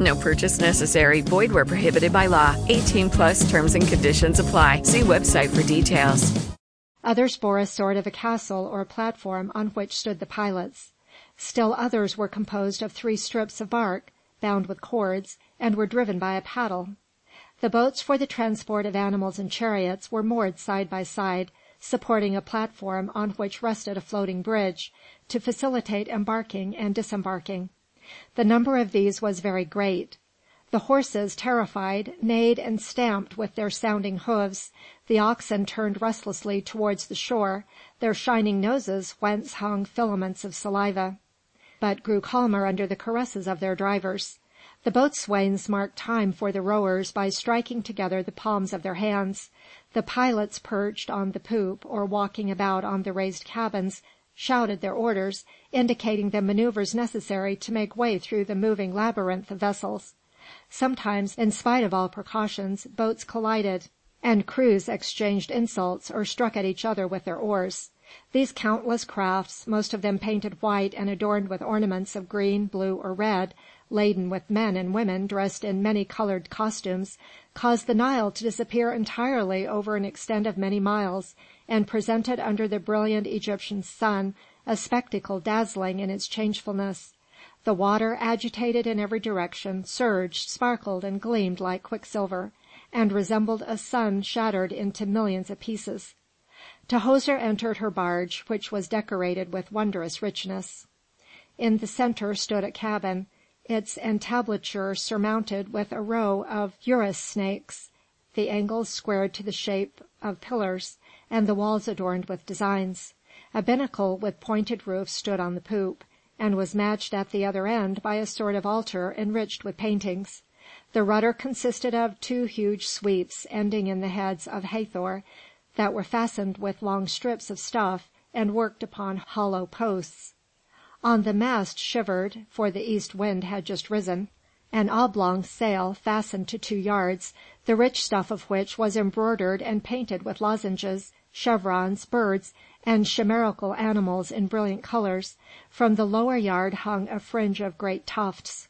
No purchase necessary. Void where prohibited by law. 18 plus terms and conditions apply. See website for details. Others bore a sort of a castle or platform on which stood the pilots. Still others were composed of three strips of bark, bound with cords, and were driven by a paddle. The boats for the transport of animals and chariots were moored side by side, supporting a platform on which rested a floating bridge, to facilitate embarking and disembarking. The number of these was very great. The horses, terrified, neighed and stamped with their sounding hoofs, the oxen turned restlessly towards the shore, their shining noses whence hung filaments of saliva, but grew calmer under the caresses of their drivers. The boatswains marked time for the rowers by striking together the palms of their hands. The pilots perched on the poop or walking about on the raised cabins shouted their orders, indicating the manoeuvres necessary to make way through the moving labyrinth of vessels. Sometimes, in spite of all precautions, boats collided, and crews exchanged insults or struck at each other with their oars. These countless crafts, most of them painted white and adorned with ornaments of green, blue, or red, laden with men and women dressed in many coloured costumes, caused the Nile to disappear entirely over an extent of many miles, and presented under the brilliant Egyptian sun a spectacle dazzling in its changefulness. The water, agitated in every direction, surged, sparkled, and gleamed like quicksilver, and resembled a sun shattered into millions of pieces. Tahoser entered her barge, which was decorated with wondrous richness. In the centre stood a cabin, its entablature surmounted with a row of uraeus snakes, the angles squared to the shape of pillars and the walls adorned with designs. A binnacle with pointed roof stood on the poop, and was matched at the other end by a sort of altar enriched with paintings. The rudder consisted of two huge sweeps ending in the heads of Hathor that were fastened with long strips of stuff and worked upon hollow posts. On the mast shivered, for the east wind had just risen, an oblong sail fastened to two yards, the rich stuff of which was embroidered and painted with lozenges, chevrons, birds, and chimerical animals in brilliant colours. From the lower yard hung a fringe of great tufts.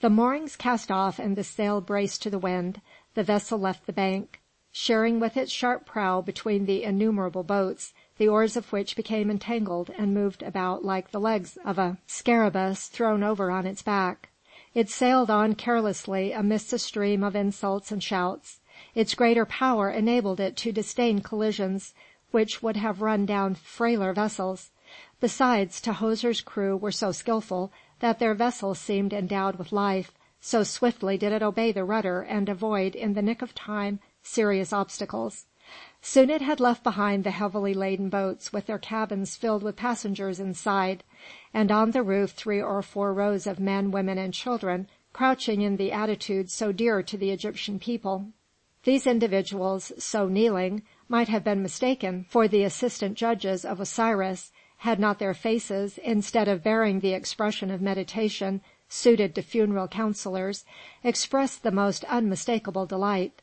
The moorings cast off and the sail braced to the wind, the vessel left the bank, sheering with its sharp prow between the innumerable boats, the oars of which became entangled and moved about like the legs of a scarabaeus thrown over on its back. It sailed on carelessly amidst a stream of insults and shouts. Its greater power enabled it to disdain collisions which would have run down frailer vessels. Besides, Tahoser's crew were so skilful that their vessel seemed endowed with life, so swiftly did it obey the rudder and avoid in the nick of time serious obstacles. Soon it had left behind the heavily laden boats with their cabins filled with passengers inside, and on the roof three or four rows of men, women, and children crouching in the attitude so dear to the Egyptian people. These individuals, so kneeling, might have been mistaken for the assistant judges of Osiris, had not their faces, instead of bearing the expression of meditation suited to funeral counsellors, expressed the most unmistakable delight.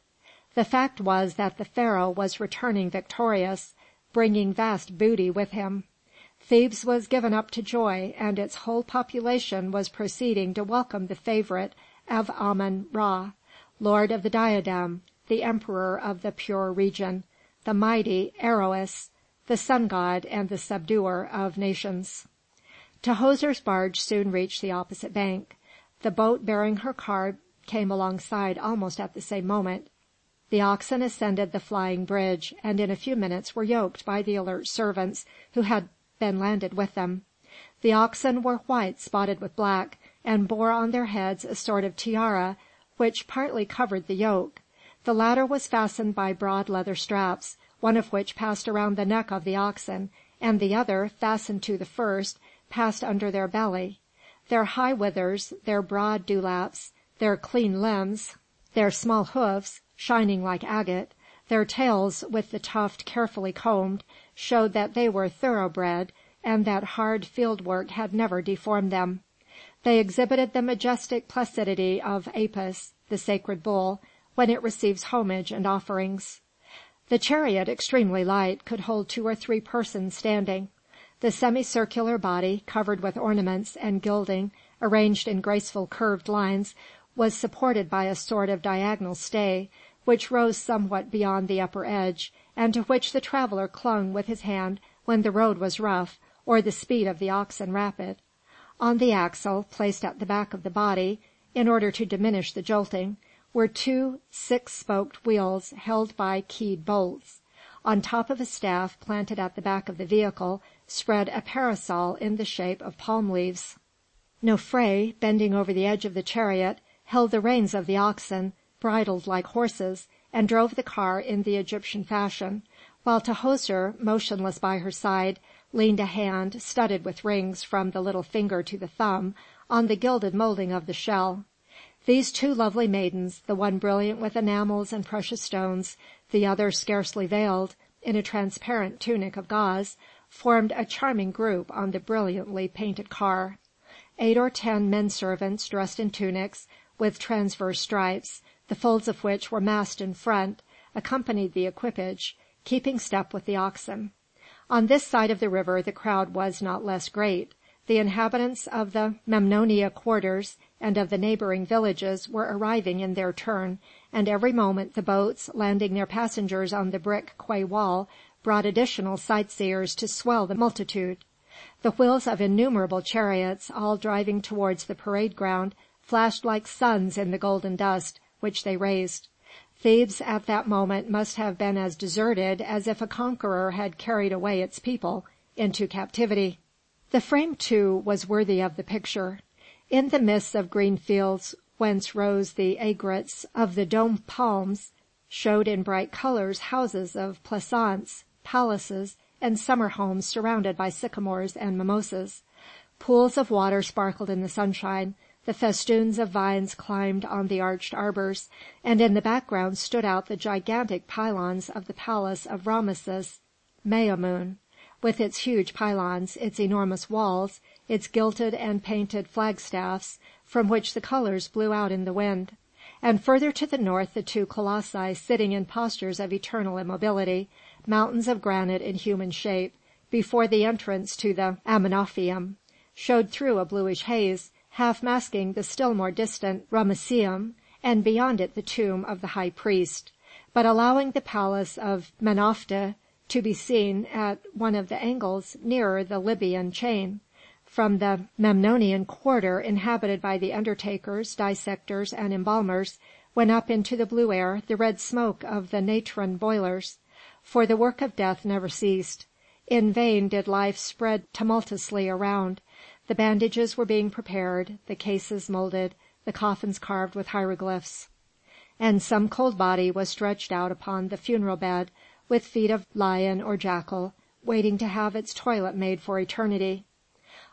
The fact was that the Pharaoh was returning victorious, bringing vast booty with him. Thebes was given up to joy, and its whole population was proceeding to welcome the favourite of Ammon Ra, lord of the diadem, the emperor of the pure region, the mighty Aroëris, the sun god and the subduer of nations. Tahoser's barge soon reached the opposite bank. The boat bearing her car came alongside almost at the same moment. The oxen ascended the flying bridge, and in a few minutes were yoked by the alert servants who had been landed with them. The oxen were white spotted with black, and bore on their heads a sort of tiara which partly covered the yoke. The latter was fastened by broad leather straps, one of which passed around the neck of the oxen, and the other, fastened to the first, passed under their belly. Their high withers, their broad dewlaps, their clean limbs, their small hoofs, shining like agate, their tails with the tuft carefully combed, showed that they were thoroughbred, and that hard field work had never deformed them. They exhibited the majestic placidity of Apis, the sacred bull, when it receives homage and offerings. The chariot, extremely light, could hold two or three persons standing. The semicircular body, covered with ornaments and gilding arranged in graceful curved lines, was supported by a sort of diagonal stay, which rose somewhat beyond the upper edge, and to which the traveller clung with his hand when the road was rough or the speed of the oxen rapid. On the axle, placed at the back of the body, in order to diminish the jolting, were two six spoked wheels held by keyed bolts. On top of a staff planted at the back of the vehicle spread a parasol in the shape of palm leaves. Nofré, bending over the edge of the chariot, held the reins of the oxen, bridled like horses, and drove the car in the Egyptian fashion, while Tahoser, motionless by her side, leaned a hand, studded with rings from the little finger to the thumb, on the gilded moulding of the shell. These two lovely maidens, the one brilliant with enamels and precious stones, the other scarcely veiled, in a transparent tunic of gauze, formed a charming group on the brilliantly painted car. Eight or ten men servants, dressed in tunics with transverse stripes, the folds of which were massed in front, accompanied the equipage, keeping step with the oxen. On this side of the river the crowd was not less great. The inhabitants of the Memnonia quarters and of the neighbouring villages were arriving in their turn, and every moment the boats, landing their passengers on the brick quay wall, brought additional sightseers to swell the multitude. The wheels of innumerable chariots, all driving towards the parade ground, flashed like suns in the golden dust which they raised. Thebes at that moment must have been as deserted as if a conqueror had carried away its people into captivity. The frame, too, was worthy of the picture. In the midst of green fields whence rose the aigrettes of the dôm palms, showed in bright colours houses of pleasaunce, palaces, and summer homes surrounded by sycamores and mimosas. Pools of water sparkled in the sunshine, the festoons of vines climbed on the arched arbours, and in the background stood out the gigantic pylons of the palace of Rameses Maimoune with its huge pylons, its enormous walls, its gilded and painted flagstaffs, from which the colours blew out in the wind; and further to the north the two colossi sitting in postures of eternal immobility, mountains of granite in human shape, before the entrance to the Amenophis, showed through a bluish haze, half masking the still more distant Ramesseum, and beyond it the tomb of the high priest, but allowing the palace of Menofta to be seen at one of the angles nearer the Libyan chain. From the Memnonian quarter inhabited by the undertakers, dissectors, and embalmers, went up into the blue air the red smoke of the natron boilers; for the work of death never ceased. In vain did life spread tumultuously around. The bandages were being prepared, the cases moulded, the coffins carved with hieroglyphs; and some cold body was stretched out upon the funeral bed with feet of lion or jackal, waiting to have its toilet made for eternity.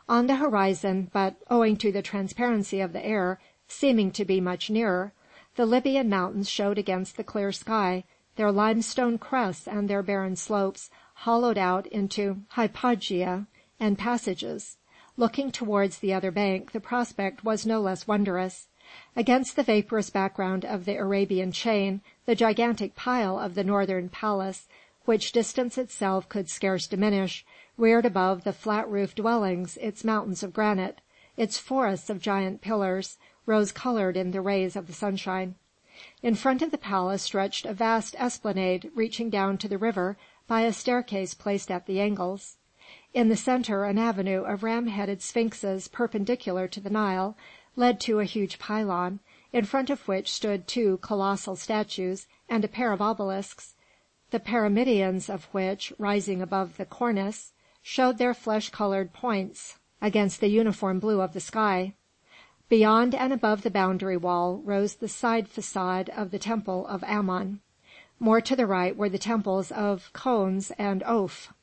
On the horizon, but, owing to the transparency of the air, seeming to be much nearer, the Libyan mountains showed against the clear sky, their limestone crests and their barren slopes hollowed out into hypogea and passages. Looking towards the other bank the prospect was no less wondrous. Against the vaporous background of the Arabian chain, the gigantic pile of the northern palace, which distance itself could scarce diminish, reared above the flat roofed dwellings its mountains of granite, its forests of giant pillars, rose coloured in the rays of the sunshine. In front of the palace stretched a vast esplanade reaching down to the river by a staircase placed at the angles. In the centre an avenue of ram headed sphinxes perpendicular to the Nile led to a huge pylon, in front of which stood two colossal statues and a pair of obelisks, the pyramidions of which, rising above the cornice, showed their flesh coloured points against the uniform blue of the sky. Beyond and above the boundary wall rose the side façade of the temple of Ammon. More to the right were the temples of Khons and Oph.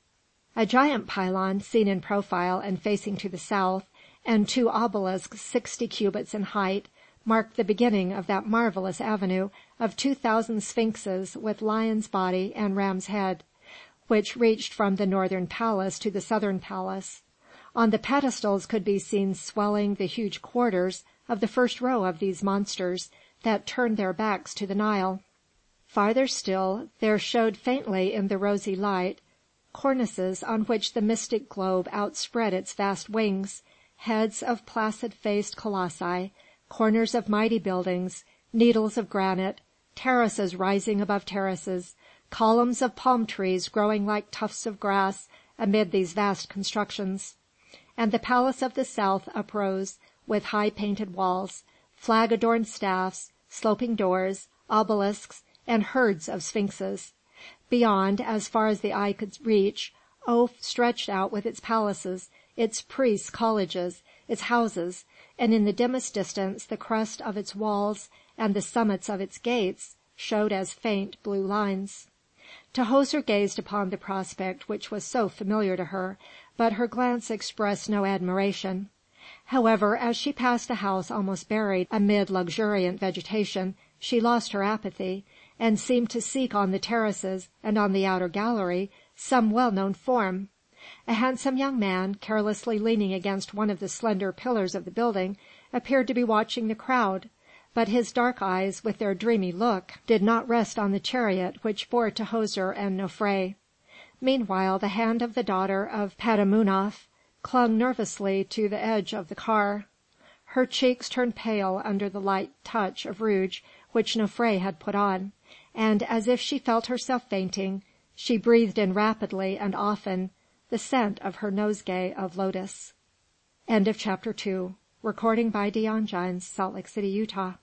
A giant pylon, seen in profile and facing to the south, and two obelisks sixty cubits in height, marked the beginning of that marvellous avenue of two thousand sphinxes with lion's body and ram's head, which reached from the northern palace to the southern palace. On the pedestals could be seen swelling the huge quarters of the first row of these monsters that turned their backs to the Nile. Farther still, there showed faintly in the rosy light cornices on which the mystic globe outspread its vast wings, heads of placid faced colossi, corners of mighty buildings, needles of granite, terraces rising above terraces, columns of palm trees growing like tufts of grass amid these vast constructions. And the palace of the south uprose, with high painted walls, flag adorned staffs, sloping doors, obelisks, and herds of sphinxes. Beyond, as far as the eye could reach, Oph stretched out with its palaces, its priests' colleges, its houses, and in the dimmest distance the crest of its walls and the summits of its gates showed as faint blue lines. Tahoser gazed upon the prospect which was so familiar to her, but her glance expressed no admiration. However, as she passed a house almost buried amid luxuriant vegetation, she lost her apathy, and seemed to seek on the terraces and on the outer gallery some well known form. A handsome young man, carelessly leaning against one of the slender pillars of the building, appeared to be watching the crowd, but his dark eyes, with their dreamy look, did not rest on the chariot which bore Tahoser and Nofré. Meanwhile the hand of the daughter of Petamounoph clung nervously to the edge of the car. Her cheeks turned pale under the light touch of rouge which Nofré had put on, and as if she felt herself fainting, she breathed in rapidly and often the scent of her nosegay of lotus. End of chapter two. Recording by Dion Gines, Salt Lake City, Utah.